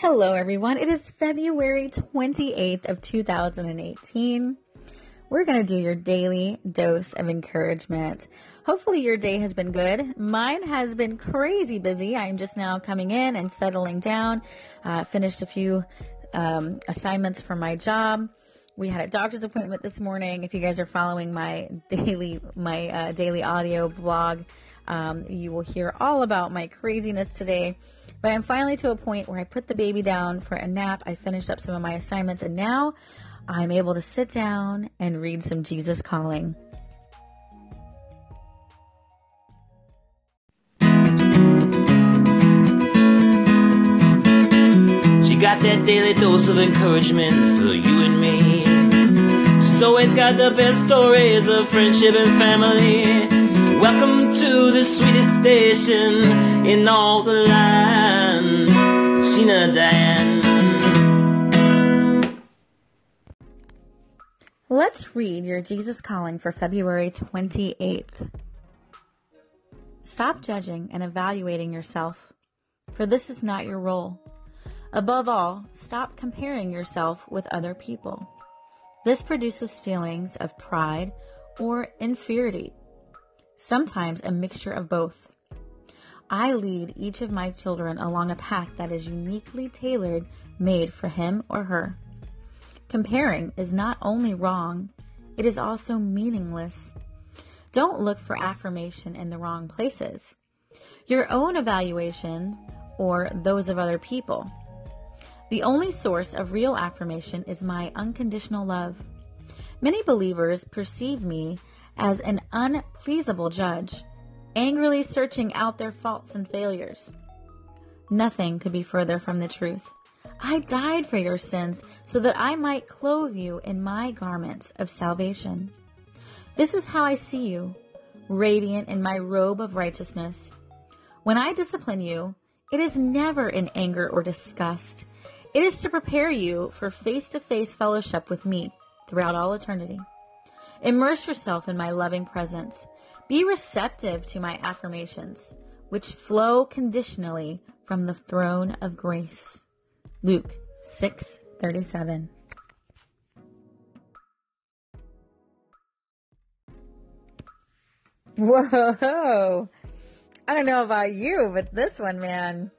Hello, everyone. It is February 28th of 2018. We're going to do your daily dose of encouragement. Hopefully your day has been good. Mine has been crazy busy. I'm just now coming in and settling down. Uh, finished a few um, assignments for my job. We had a doctor's appointment this morning. If you guys are following my daily my uh, daily audio blog, um, you will hear all about my craziness today. But I'm finally to a point where I put the baby down for a nap. I finished up some of my assignments, and now I'm able to sit down and read some Jesus Calling. She got that daily dose of encouragement for you and me. She's always got the best stories of friendship and family. Welcome to the sweetest station in all the land, Sheena Diane. Let's read your Jesus Calling for February 28th. Stop judging and evaluating yourself, for this is not your role. Above all, stop comparing yourself with other people. This produces feelings of pride or inferiority sometimes a mixture of both. I lead each of my children along a path that is uniquely tailored, made for him or her. Comparing is not only wrong, it is also meaningless. Don't look for affirmation in the wrong places. Your own evaluation or those of other people. The only source of real affirmation is my unconditional love. Many believers perceive me as an unpleasable judge, angrily searching out their faults and failures. Nothing could be further from the truth. I died for your sins so that I might clothe you in my garments of salvation. This is how I see you, radiant in my robe of righteousness. When I discipline you, it is never in anger or disgust. It is to prepare you for face to face fellowship with me throughout all eternity. Immerse yourself in my loving presence. Be receptive to my affirmations, which flow conditionally from the throne of grace. Luke 6:37. Whoa. I don't know about you, but this one, man,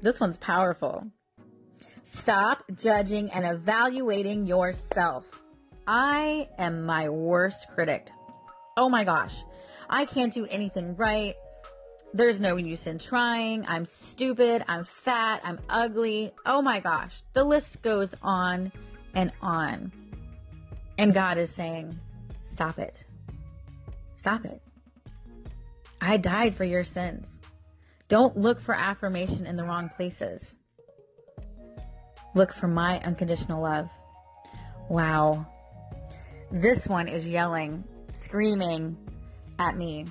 this one's powerful. Stop judging and evaluating yourself. I am my worst critic. Oh my gosh. I can't do anything right. There's no use in trying. I'm stupid. I'm fat. I'm ugly. Oh my gosh. The list goes on and on. And God is saying, stop it. Stop it. I died for your sins. Don't look for affirmation in the wrong places. Look for my unconditional love. Wow. This one is yelling, screaming at me.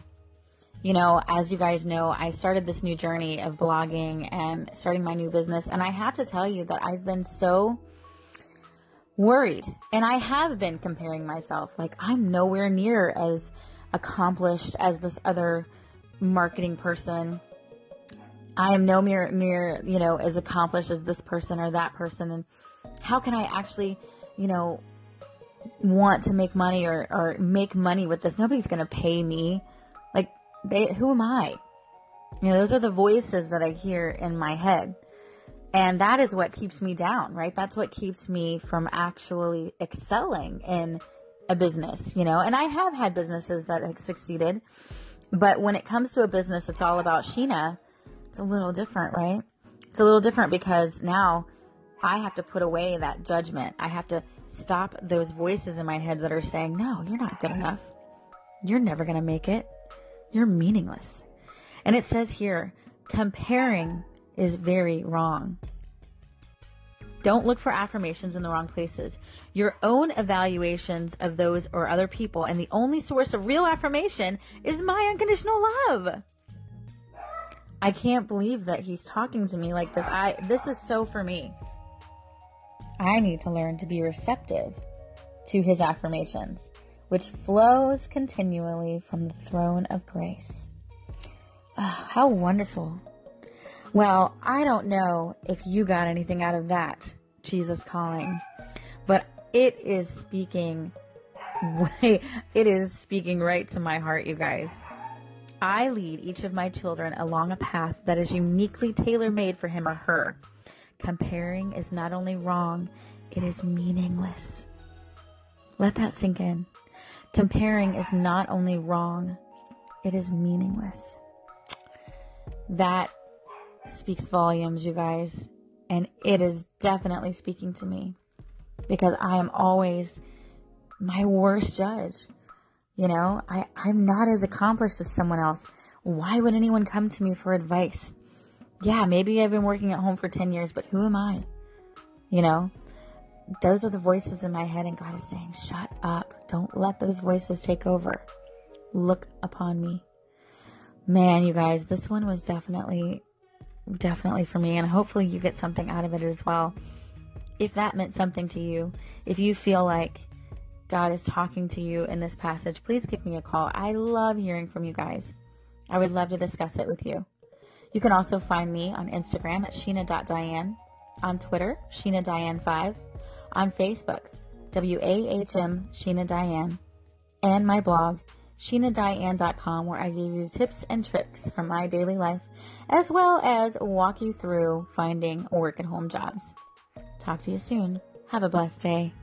You know, as you guys know, I started this new journey of blogging and starting my new business. And I have to tell you that I've been so worried. And I have been comparing myself. Like, I'm nowhere near as accomplished as this other marketing person. I am no near, near, you know, as accomplished as this person or that person. And how can I actually, you know, want to make money or, or make money with this. Nobody's going to pay me. Like, they, who am I? You know, those are the voices that I hear in my head. And that is what keeps me down, right? That's what keeps me from actually excelling in a business, you know? And I have had businesses that have succeeded. But when it comes to a business, it's all about Sheena. It's a little different, right? It's a little different because now I have to put away that judgment. I have to stop those voices in my head that are saying, no, you're not good enough. You're never going to make it. You're meaningless. And it says here, comparing is very wrong. Don't look for affirmations in the wrong places. Your own evaluations of those or other people, and the only source of real affirmation is my unconditional love. I can't believe that he's talking to me like this. I this is so for me. I need to learn to be receptive to his affirmations, which flows continually from the throne of grace. Oh, how wonderful. Well, I don't know if you got anything out of that, Jesus calling, but it is speaking way, it is speaking right to my heart, you guys. I lead each of my children along a path that is uniquely tailor made for him or her. Comparing is not only wrong, it is meaningless. Let that sink in. Comparing is not only wrong, it is meaningless. That speaks volumes, you guys. And it is definitely speaking to me because I am always my worst judge. You know, I, I'm not as accomplished as someone else. Why would anyone come to me for advice? Yeah, maybe I've been working at home for 10 years, but who am I? You know, those are the voices in my head, and God is saying, shut up. Don't let those voices take over. Look upon me. Man, you guys, this one was definitely, definitely for me, and hopefully you get something out of it as well. If that meant something to you, if you feel like God is talking to you in this passage, please give me a call. I love hearing from you guys. I would love to discuss it with you. You can also find me on Instagram at sheena.diane, on Twitter, SheenaDiane5, on Facebook, W-A-H-M Sheena Diane, and my blog, SheenaDiane.com, where I give you tips and tricks from my daily life, as well as walk you through finding work and home jobs. Talk to you soon. Have a blessed day.